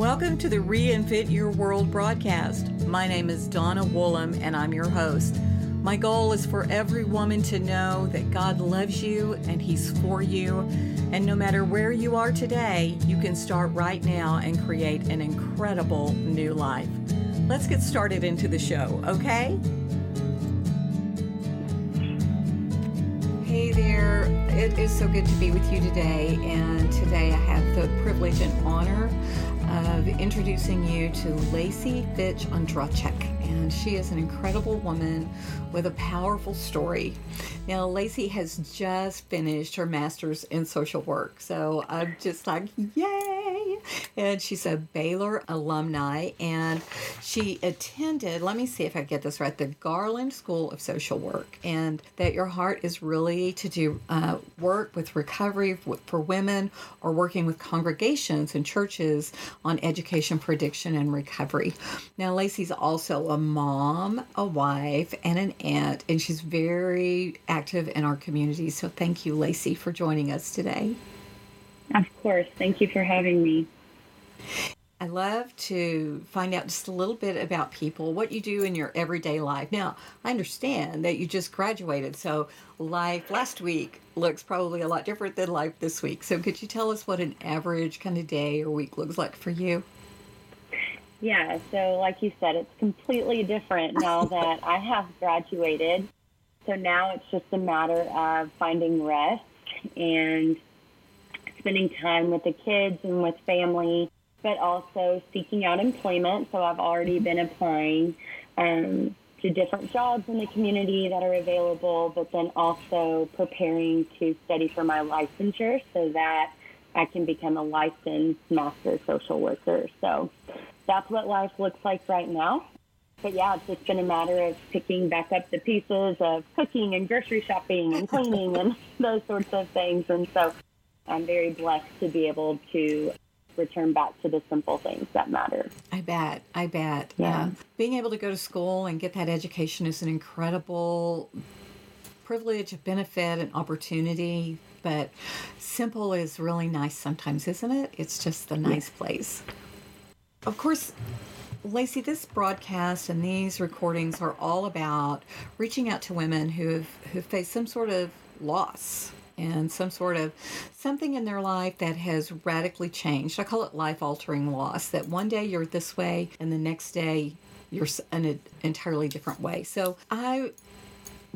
Welcome to the Reinvent Your World broadcast. My name is Donna Woolham, and I'm your host. My goal is for every woman to know that God loves you and He's for you. And no matter where you are today, you can start right now and create an incredible new life. Let's get started into the show, okay? Hey there, it is so good to be with you today. And today I have the privilege and honor of introducing you to Lacey Fitch Ondrachek. And she is an incredible woman with a powerful story. Now, Lacey has just finished her master's in social work. So I'm just like, yay! And she's a Baylor alumni. And she attended, let me see if I get this right, the Garland School of Social Work. And that your heart is really to do uh, work with recovery for women or working with congregations and churches on education prediction and recovery. Now, Lacey's also a mom, a wife, and an aunt, and she's very active in our community. So, thank you, Lacey, for joining us today. Of course. Thank you for having me. I love to find out just a little bit about people, what you do in your everyday life. Now, I understand that you just graduated, so life last week looks probably a lot different than life this week. So, could you tell us what an average kind of day or week looks like for you? Yeah, so like you said, it's completely different now that I have graduated. So now it's just a matter of finding rest and spending time with the kids and with family but also seeking out employment. So I've already been applying um, to different jobs in the community that are available, but then also preparing to study for my licensure so that I can become a licensed master social worker. So that's what life looks like right now. But yeah, it's just been a matter of picking back up the pieces of cooking and grocery shopping and cleaning and those sorts of things. And so I'm very blessed to be able to return back to the simple things that matter. I bet. I bet. Yeah. Uh, being able to go to school and get that education is an incredible privilege, a benefit, an opportunity. But simple is really nice sometimes, isn't it? It's just a nice place. Of course, Lacey, this broadcast and these recordings are all about reaching out to women who have who faced some sort of loss and some sort of something in their life that has radically changed. I call it life altering loss, that one day you're this way and the next day you're an entirely different way. So I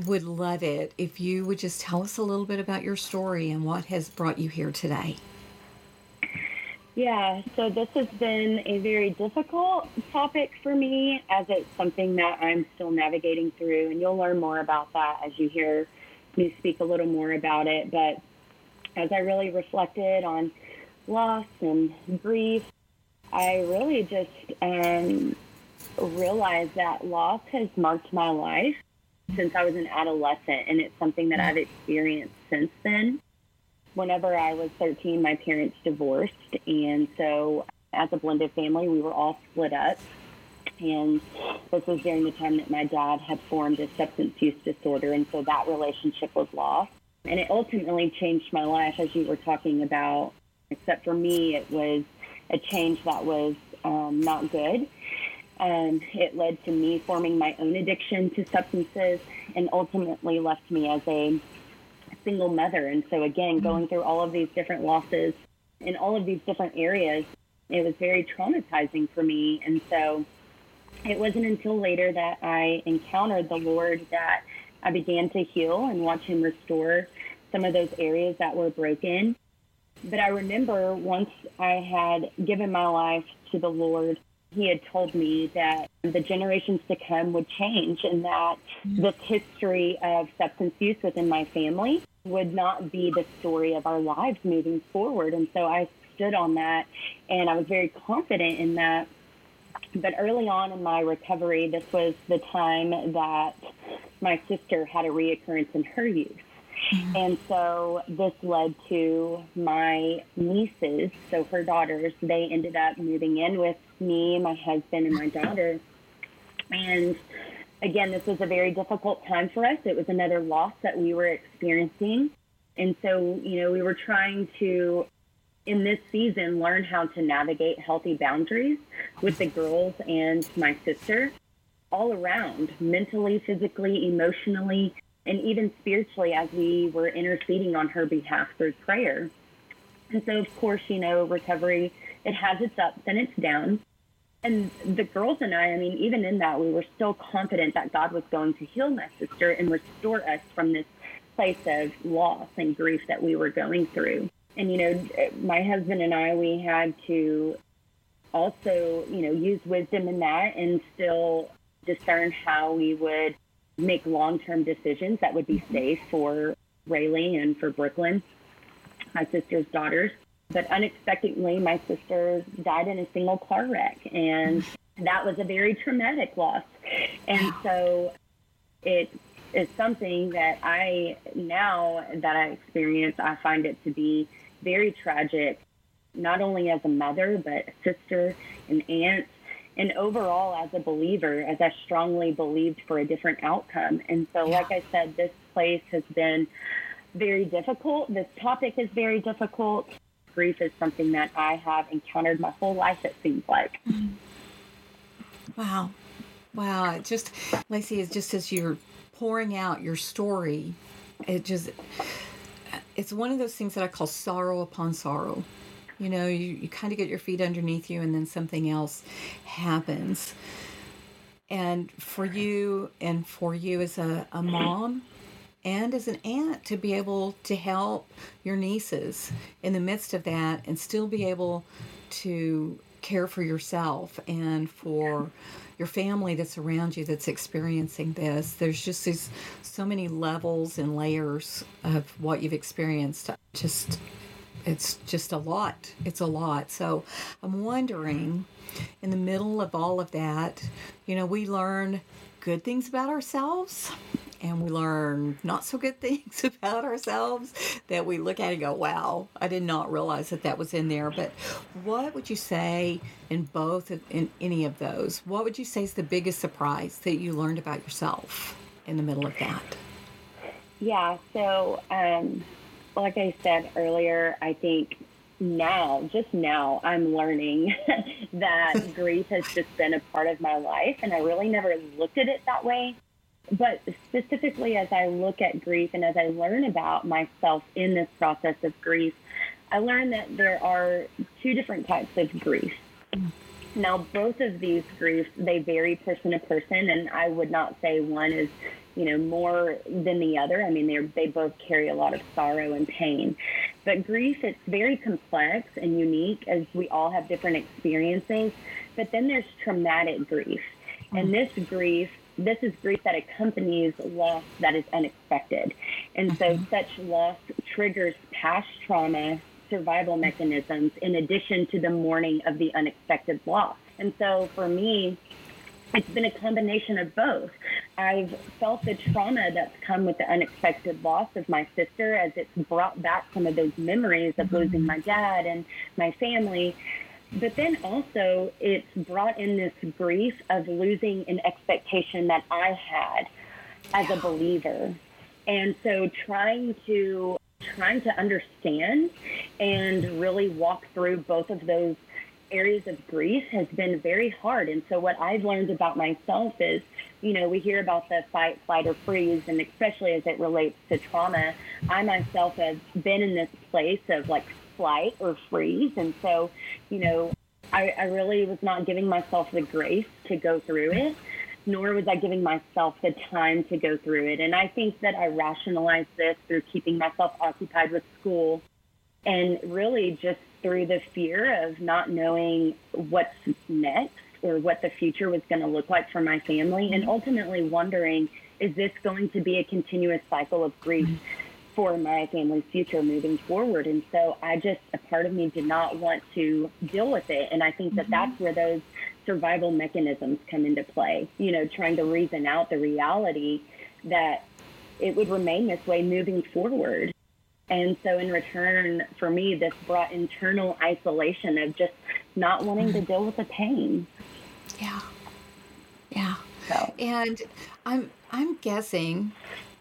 would love it if you would just tell us a little bit about your story and what has brought you here today. Yeah, so this has been a very difficult topic for me as it's something that I'm still navigating through, and you'll learn more about that as you hear me speak a little more about it. But as I really reflected on loss and grief, I really just um, realized that loss has marked my life since I was an adolescent, and it's something that I've experienced since then. Whenever I was 13, my parents divorced, and so as a blended family, we were all split up. And this was during the time that my dad had formed a substance use disorder, and so that relationship was lost. And it ultimately changed my life, as you were talking about. Except for me, it was a change that was um, not good. Um, it led to me forming my own addiction to substances and ultimately left me as a single mother. And so, again, mm-hmm. going through all of these different losses in all of these different areas, it was very traumatizing for me. And so, it wasn't until later that I encountered the Lord that I began to heal and watch Him restore some of those areas that were broken. But I remember once I had given my life to the Lord, He had told me that the generations to come would change and that this history of substance use within my family would not be the story of our lives moving forward. And so I stood on that and I was very confident in that but early on in my recovery, this was the time that my sister had a reoccurrence in her use. Mm-hmm. And so this led to my nieces, so her daughters, they ended up moving in with me, my husband, and my daughter. And again, this was a very difficult time for us. It was another loss that we were experiencing. And so, you know, we were trying to in this season learn how to navigate healthy boundaries with the girls and my sister all around, mentally, physically, emotionally, and even spiritually as we were interceding on her behalf through prayer. And so, of course, you know, recovery, it has its ups and its downs. And the girls and I, I mean, even in that, we were still confident that God was going to heal my sister and restore us from this place of loss and grief that we were going through. And, you know, my husband and I, we had to also, you know, use wisdom in that and still discern how we would make long term decisions that would be mm-hmm. safe for Rayleigh and for Brooklyn, my sister's daughters. But unexpectedly, my sister died in a single car wreck, and that was a very traumatic loss. And so it is something that I, now that I experience, I find it to be very tragic, not only as a mother, but a sister, an aunt, and overall as a believer, as I strongly believed for a different outcome. And so, yeah. like I said, this place has been very difficult. This topic is very difficult. Grief is something that I have encountered my whole life, it seems like. Mm-hmm. Wow. Wow. It just, Lacey, it's just as you're pouring out your story, it just, it's one of those things that I call sorrow upon sorrow. You know, you, you kind of get your feet underneath you and then something else happens. And for you and for you as a, a mom and as an aunt to be able to help your nieces in the midst of that and still be able to care for yourself and for your family that's around you that's experiencing this. There's just these so many levels and layers of what you've experienced. Just it's just a lot. It's a lot. So I'm wondering, in the middle of all of that, you know, we learn good things about ourselves and we learn not so good things about ourselves that we look at and go, wow, I did not realize that that was in there. But what would you say in both, in any of those? What would you say is the biggest surprise that you learned about yourself in the middle of that? Yeah, so um, like I said earlier, I think now, just now, I'm learning that grief has just been a part of my life, and I really never looked at it that way. But specifically, as I look at grief and as I learn about myself in this process of grief, I learned that there are two different types of grief. Now, both of these griefs, they vary person to person, and I would not say one is you know, more than the other. I mean, they they both carry a lot of sorrow and pain. But grief, it's very complex and unique as we all have different experiences. But then there's traumatic grief. And this grief, this is grief that accompanies loss that is unexpected. And so mm-hmm. such loss triggers past trauma survival mechanisms in addition to the mourning of the unexpected loss. And so for me, it's been a combination of both. I've felt the trauma that's come with the unexpected loss of my sister as it's brought back some of those memories of losing my mm-hmm. dad and my family. But then also, it's brought in this grief of losing an expectation that I had as a believer. And so, trying to trying to understand and really walk through both of those areas of grief has been very hard. And so, what I've learned about myself is, you know, we hear about the fight, flight, or freeze, and especially as it relates to trauma, I myself have been in this place of like flight or freeze. And so, you know, I, I really was not giving myself the grace to go through it, nor was I giving myself the time to go through it. And I think that I rationalized this through keeping myself occupied with school and really just through the fear of not knowing what's next or what the future was going to look like for my family, and ultimately wondering, is this going to be a continuous cycle of grief for my family's future moving forward? And so I just, a part of me did not want to deal with it. And I think that mm-hmm. that's where those survival mechanisms come into play, you know, trying to reason out the reality that it would remain this way moving forward. And so, in return, for me, this brought internal isolation of just not wanting to deal with the pain. Yeah, yeah. So. And I'm I'm guessing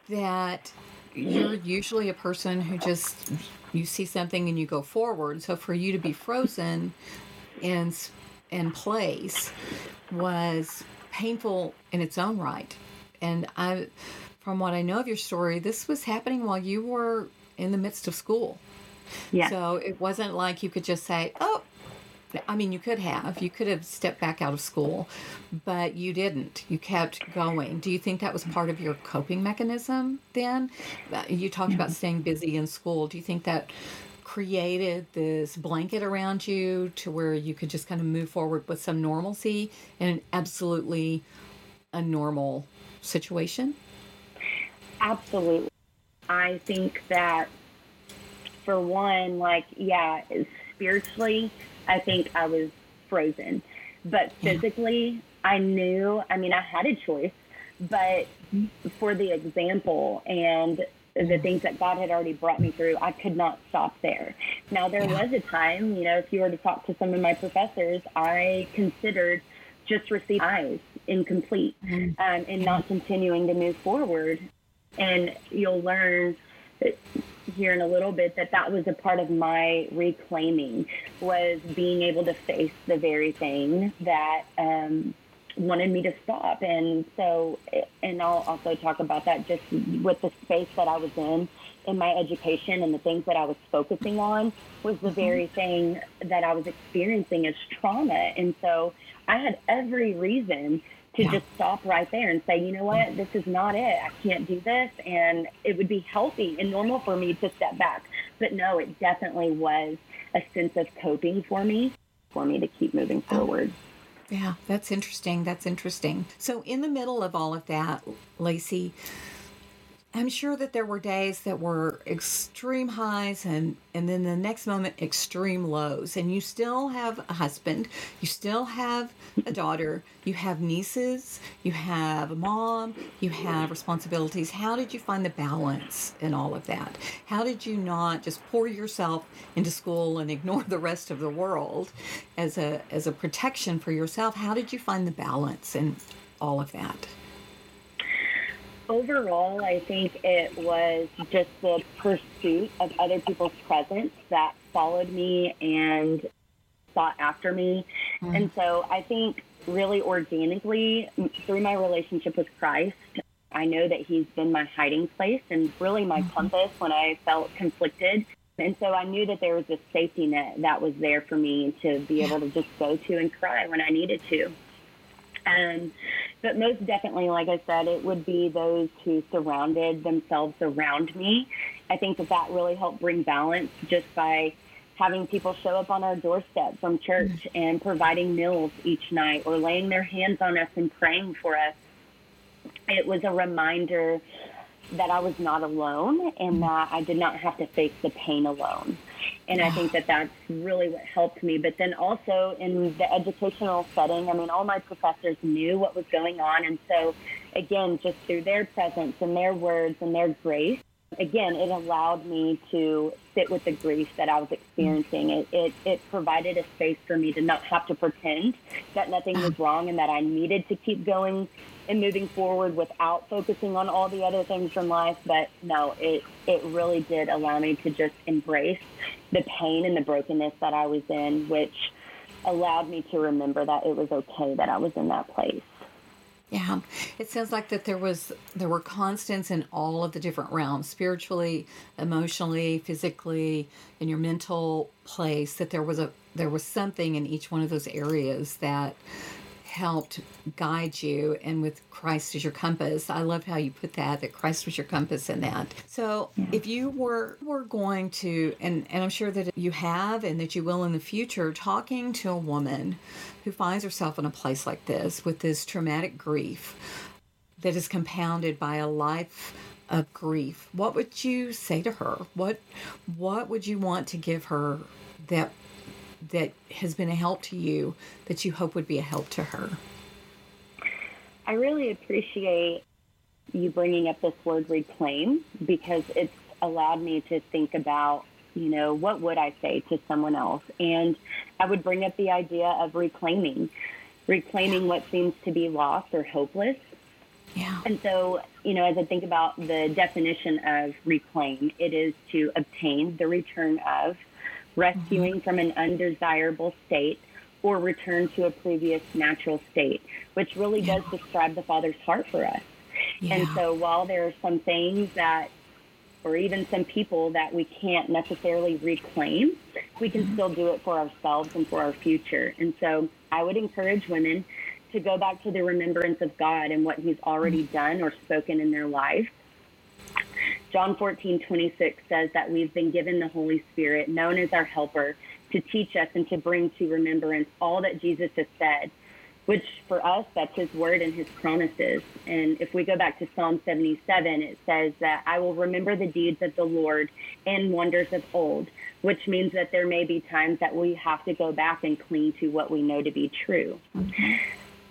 that you're usually a person who just you see something and you go forward. So for you to be frozen in in place was painful in its own right. And I from what I know of your story, this was happening while you were in the midst of school. Yeah. So it wasn't like you could just say, "Oh, I mean, you could have. You could have stepped back out of school, but you didn't. You kept going. Do you think that was part of your coping mechanism then? Uh, you talked about staying busy in school. Do you think that created this blanket around you to where you could just kind of move forward with some normalcy in an absolutely a normal situation? Absolutely. I think that for one, like, yeah, spiritually, I think I was frozen. But physically, yeah. I knew, I mean, I had a choice, but for the example and the things that God had already brought me through, I could not stop there. Now, there yeah. was a time, you know, if you were to talk to some of my professors, I considered just receiving eyes incomplete mm-hmm. um, and not continuing to move forward. And you'll learn that here in a little bit that that was a part of my reclaiming was being able to face the very thing that um, wanted me to stop and so and i'll also talk about that just with the space that i was in in my education and the things that i was focusing on was the mm-hmm. very thing that i was experiencing as trauma and so i had every reason to yeah. just stop right there and say, you know what, this is not it. I can't do this. And it would be healthy and normal for me to step back. But no, it definitely was a sense of coping for me, for me to keep moving oh. forward. Yeah, that's interesting. That's interesting. So, in the middle of all of that, Lacey, I'm sure that there were days that were extreme highs and and then the next moment extreme lows and you still have a husband, you still have a daughter, you have nieces, you have a mom, you have responsibilities. How did you find the balance in all of that? How did you not just pour yourself into school and ignore the rest of the world as a as a protection for yourself? How did you find the balance in all of that? Overall, I think it was just the pursuit of other people's presence that followed me and sought after me. Mm-hmm. And so I think really organically through my relationship with Christ, I know that He's been my hiding place and really my mm-hmm. compass when I felt conflicted. And so I knew that there was a safety net that was there for me to be able to just go to and cry when I needed to. And but most definitely, like I said, it would be those who surrounded themselves around me. I think that that really helped bring balance just by having people show up on our doorstep from church mm-hmm. and providing meals each night or laying their hands on us and praying for us. It was a reminder that I was not alone and that I did not have to face the pain alone. And I think that that's really what helped me. But then also in the educational setting, I mean, all my professors knew what was going on. And so, again, just through their presence and their words and their grace, again, it allowed me to sit with the grief that I was experiencing. It, it, it provided a space for me to not have to pretend that nothing was uh-huh. wrong and that I needed to keep going and moving forward without focusing on all the other things from life. But no, it it really did allow me to just embrace the pain and the brokenness that I was in, which allowed me to remember that it was okay that I was in that place. Yeah, it sounds like that there was there were constants in all of the different realms, spiritually, emotionally, physically, in your mental place. That there was a there was something in each one of those areas that helped guide you and with Christ as your compass. I love how you put that that Christ was your compass in that. So yeah. if you were were going to and and I'm sure that you have and that you will in the future talking to a woman who finds herself in a place like this with this traumatic grief that is compounded by a life of grief. What would you say to her? What what would you want to give her that that has been a help to you that you hope would be a help to her? I really appreciate you bringing up this word reclaim because it's allowed me to think about, you know, what would I say to someone else? And I would bring up the idea of reclaiming, reclaiming what seems to be lost or hopeless. Yeah. And so, you know, as I think about the definition of reclaim, it is to obtain the return of, rescuing from an undesirable state, or return to a previous natural state, which really yeah. does describe the Father's heart for us. Yeah. And so, while there are some things that, or even some people that we can't necessarily reclaim, we can mm-hmm. still do it for ourselves and for our future. And so, I would encourage women to go back to the remembrance of God and what He's already mm-hmm. done or spoken in their life. John 14, 26 says that we've been given the Holy Spirit, known as our helper, to teach us and to bring to remembrance all that Jesus has said, which for us, that's his word and his promises. And if we go back to Psalm 77, it says that I will remember the deeds of the Lord and wonders of old, which means that there may be times that we have to go back and cling to what we know to be true.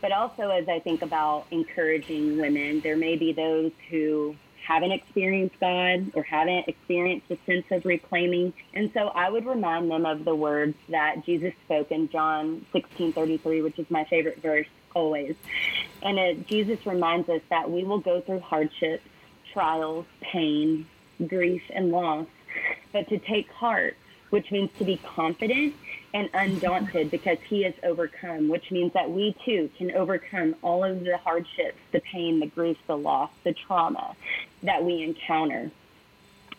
But also, as I think about encouraging women, there may be those who haven't experienced God or haven't experienced a sense of reclaiming. And so I would remind them of the words that Jesus spoke in John 16:33, which is my favorite verse always. And it, Jesus reminds us that we will go through hardships, trials, pain, grief, and loss, but to take heart, which means to be confident and undaunted because he has overcome, which means that we too can overcome all of the hardships, the pain, the grief, the loss, the trauma that we encounter.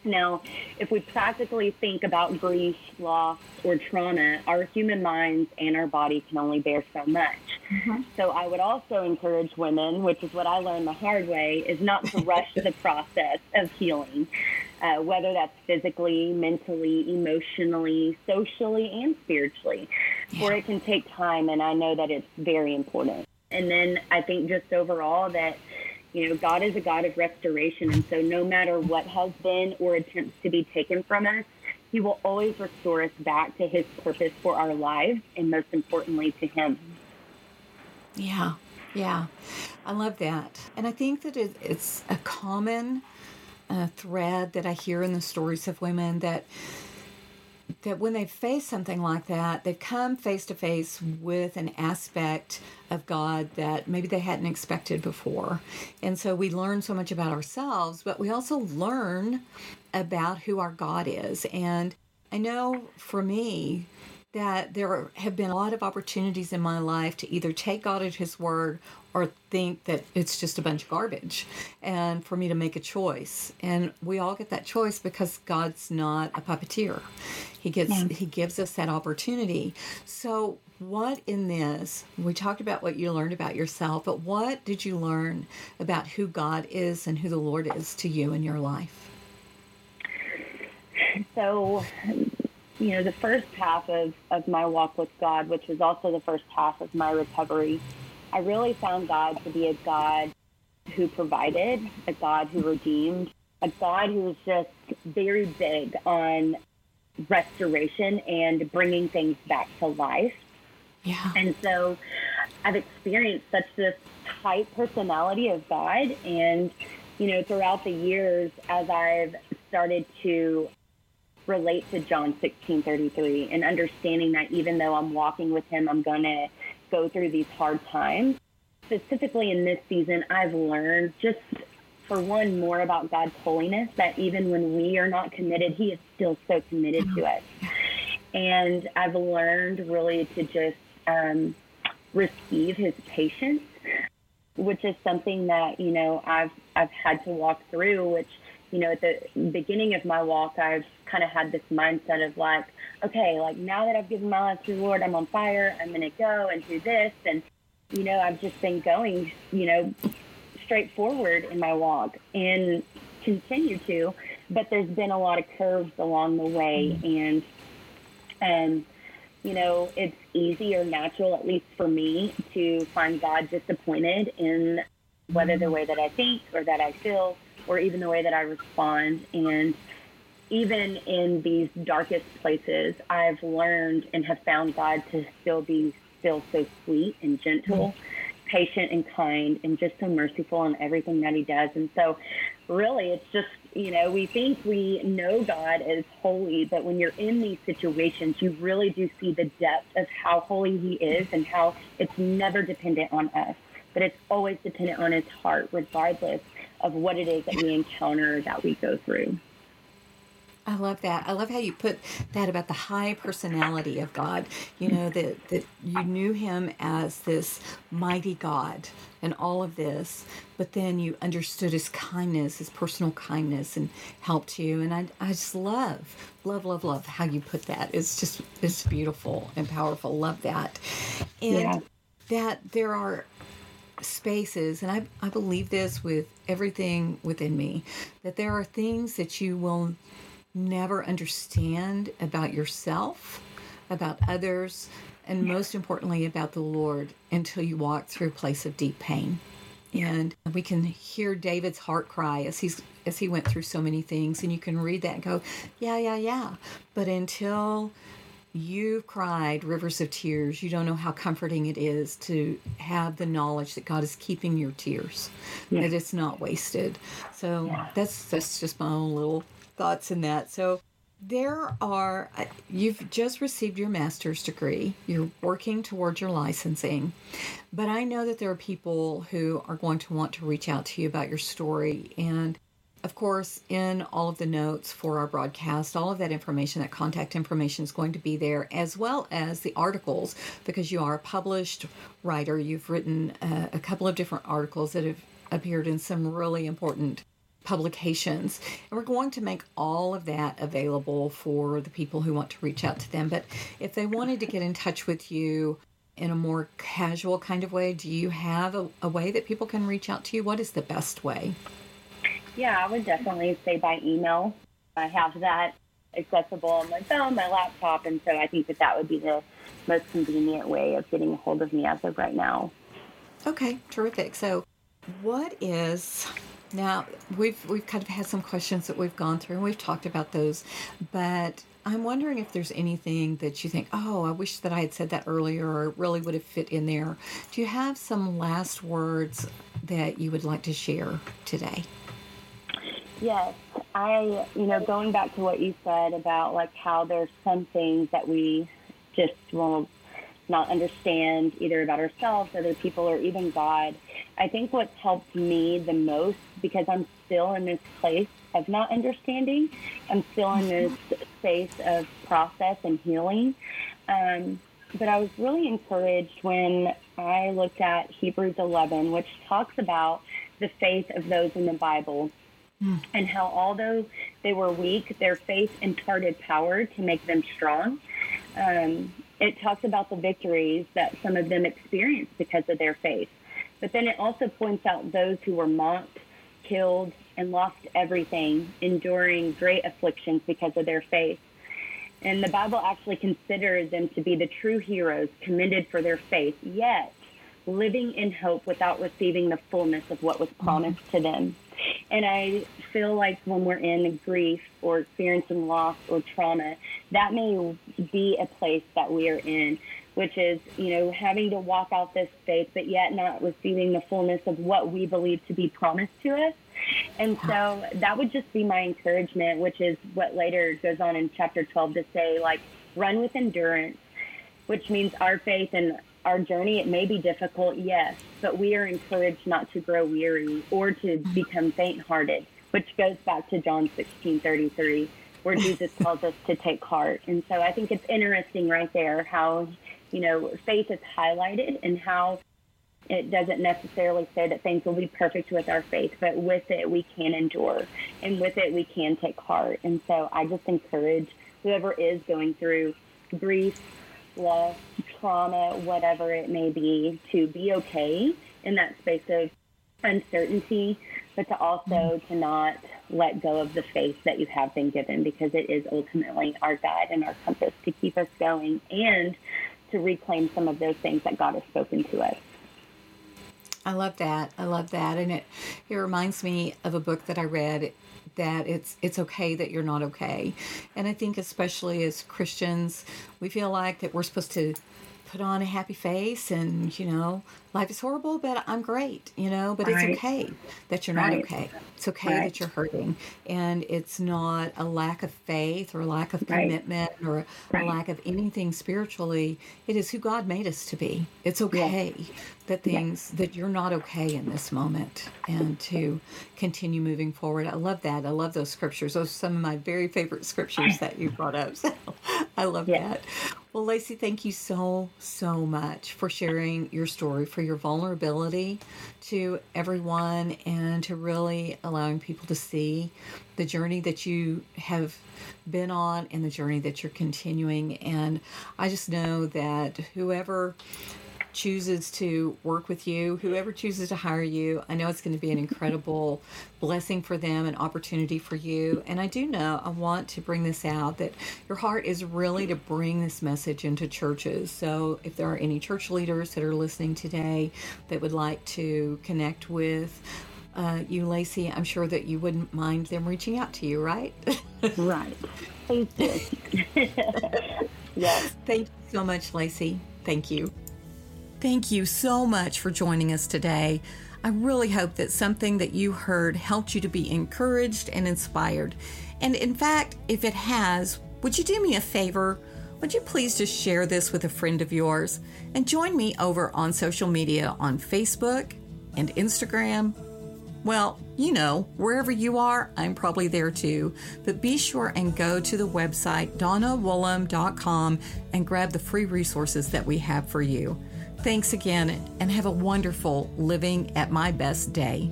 Now, if we practically think about grief, loss, or trauma, our human minds and our body can only bear so much. Mm-hmm. So I would also encourage women, which is what I learned the hard way, is not to rush the process of healing uh, whether that's physically, mentally, emotionally, socially, and spiritually. Yeah. For it can take time, and I know that it's very important. And then I think just overall that you know, God is a God of restoration. And so no matter what has been or attempts to be taken from us, He will always restore us back to His purpose for our lives and most importantly to Him. Yeah, yeah. I love that. And I think that it's a common uh, thread that I hear in the stories of women that that when they face something like that, they've come face to face with an aspect of God that maybe they hadn't expected before. And so we learn so much about ourselves, but we also learn about who our God is. And I know for me, that there have been a lot of opportunities in my life to either take God at His word or think that it's just a bunch of garbage and for me to make a choice. And we all get that choice because God's not a puppeteer. He gets yeah. he gives us that opportunity. So what in this we talked about what you learned about yourself, but what did you learn about who God is and who the Lord is to you in your life? So you know, the first half of, of my walk with God, which was also the first half of my recovery, I really found God to be a God who provided, a God who redeemed, a God who was just very big on restoration and bringing things back to life. Yeah. And so I've experienced such this tight personality of God. And, you know, throughout the years, as I've started to relate to John 16:33 and understanding that even though I'm walking with him, I'm going to go through these hard times. Specifically in this season, I've learned just for one more about God's holiness that even when we are not committed, he is still so committed to us. And I've learned really to just um, receive his patience, which is something that, you know, I've I've had to walk through, which you know, at the beginning of my walk, I've kind of had this mindset of like, okay, like now that I've given my life to the Lord, I'm on fire. I'm going to go and do this. And, you know, I've just been going, you know, straightforward in my walk and continue to. But there's been a lot of curves along the way. And, um, you know, it's easy or natural, at least for me, to find God disappointed in whether the way that I think or that I feel or even the way that I respond. And even in these darkest places, I've learned and have found God to still be still so sweet and gentle, mm-hmm. patient and kind, and just so merciful in everything that He does. And so, really, it's just you know we think we know God as holy, but when you're in these situations, you really do see the depth of how holy He is and how it's never dependent on us but it's always dependent on his heart, regardless of what it is that we encounter that we go through. I love that. I love how you put that about the high personality of God. You know, that, that you knew him as this mighty God and all of this, but then you understood his kindness, his personal kindness, and helped you. And I, I just love, love, love, love how you put that. It's just, it's beautiful and powerful. Love that. And yeah. that there are spaces, and I, I believe this with everything within me, that there are things that you will never understand about yourself, about others, and most importantly about the Lord until you walk through a place of deep pain. And we can hear David's heart cry as he's as he went through so many things and you can read that and go, yeah, yeah, yeah. But until you've cried rivers of tears, you don't know how comforting it is to have the knowledge that God is keeping your tears, yeah. that it's not wasted. So yeah. that's that's just my own little thoughts in that. So there are, uh, you've just received your master's degree, you're working towards your licensing, but I know that there are people who are going to want to reach out to you about your story. And of course, in all of the notes for our broadcast, all of that information, that contact information is going to be there, as well as the articles, because you are a published writer. You've written uh, a couple of different articles that have appeared in some really important publications. And we're going to make all of that available for the people who want to reach out to them. But if they wanted to get in touch with you in a more casual kind of way, do you have a, a way that people can reach out to you? What is the best way? Yeah, I would definitely say by email. I have that accessible on my phone, my laptop, and so I think that that would be the most convenient way of getting a hold of me as of right now. Okay, terrific. So, what is now we've we've kind of had some questions that we've gone through and we've talked about those, but I'm wondering if there's anything that you think, oh, I wish that I had said that earlier or really would have fit in there. Do you have some last words that you would like to share today? Yes, I, you know, going back to what you said about like how there's some things that we just will not understand either about ourselves, other people, or even God. I think what's helped me the most because I'm still in this place of not understanding. I'm still in this space of process and healing. Um, but I was really encouraged when I looked at Hebrews 11, which talks about the faith of those in the Bible mm. and how although they were weak, their faith imparted power to make them strong. Um, it talks about the victories that some of them experienced because of their faith. But then it also points out those who were mocked, killed, and lost everything, enduring great afflictions because of their faith. And the Bible actually considers them to be the true heroes commended for their faith, yet living in hope without receiving the fullness of what was promised mm-hmm. to them. And I feel like when we're in grief or experiencing loss or trauma, that may be a place that we are in, which is, you know, having to walk out this faith, but yet not receiving the fullness of what we believe to be promised to us. And so that would just be my encouragement, which is what later goes on in chapter 12 to say, like, run with endurance, which means our faith and our journey, it may be difficult, yes, but we are encouraged not to grow weary or to mm-hmm. become faint hearted, which goes back to John 16 33, where Jesus tells us to take heart. And so I think it's interesting right there how, you know, faith is highlighted and how it doesn't necessarily say that things will be perfect with our faith, but with it we can endure and with it we can take heart. And so I just encourage whoever is going through grief, loss, trauma, whatever it may be, to be okay in that space of uncertainty, but to also mm-hmm. to not let go of the faith that you have been given because it is ultimately our guide and our compass to keep us going and to reclaim some of those things that God has spoken to us. I love that. I love that. And it it reminds me of a book that I read that it's it's okay that you're not okay. And I think especially as Christians, we feel like that we're supposed to put on a happy face and, you know, life is horrible, but I'm great, you know, but right. it's okay that you're not okay. It's okay right. that you're hurting. And it's not a lack of faith or a lack of commitment or a lack of anything spiritually. It is who God made us to be. It's okay that things that you're not okay in this moment and to continue moving forward. I love that. I love those scriptures. Those are some of my very favorite scriptures that you brought up. So I love that. Well, Lacey, thank you so, so much for sharing your story, for your vulnerability to everyone, and to really allowing people to see the journey that you have been on and the journey that you're continuing. And I just know that whoever chooses to work with you, whoever chooses to hire you, I know it's going to be an incredible blessing for them, an opportunity for you. And I do know I want to bring this out that your heart is really to bring this message into churches. So if there are any church leaders that are listening today that would like to connect with, uh, you, Lacey, I'm sure that you wouldn't mind them reaching out to you, right? right. Thank you. yes. Thank you so much, Lacey. Thank you. Thank you so much for joining us today. I really hope that something that you heard helped you to be encouraged and inspired. And in fact, if it has, would you do me a favor? Would you please just share this with a friend of yours and join me over on social media on Facebook and Instagram? Well, you know, wherever you are, I'm probably there too. But be sure and go to the website donnawoolham.com and grab the free resources that we have for you. Thanks again and have a wonderful Living at My Best day.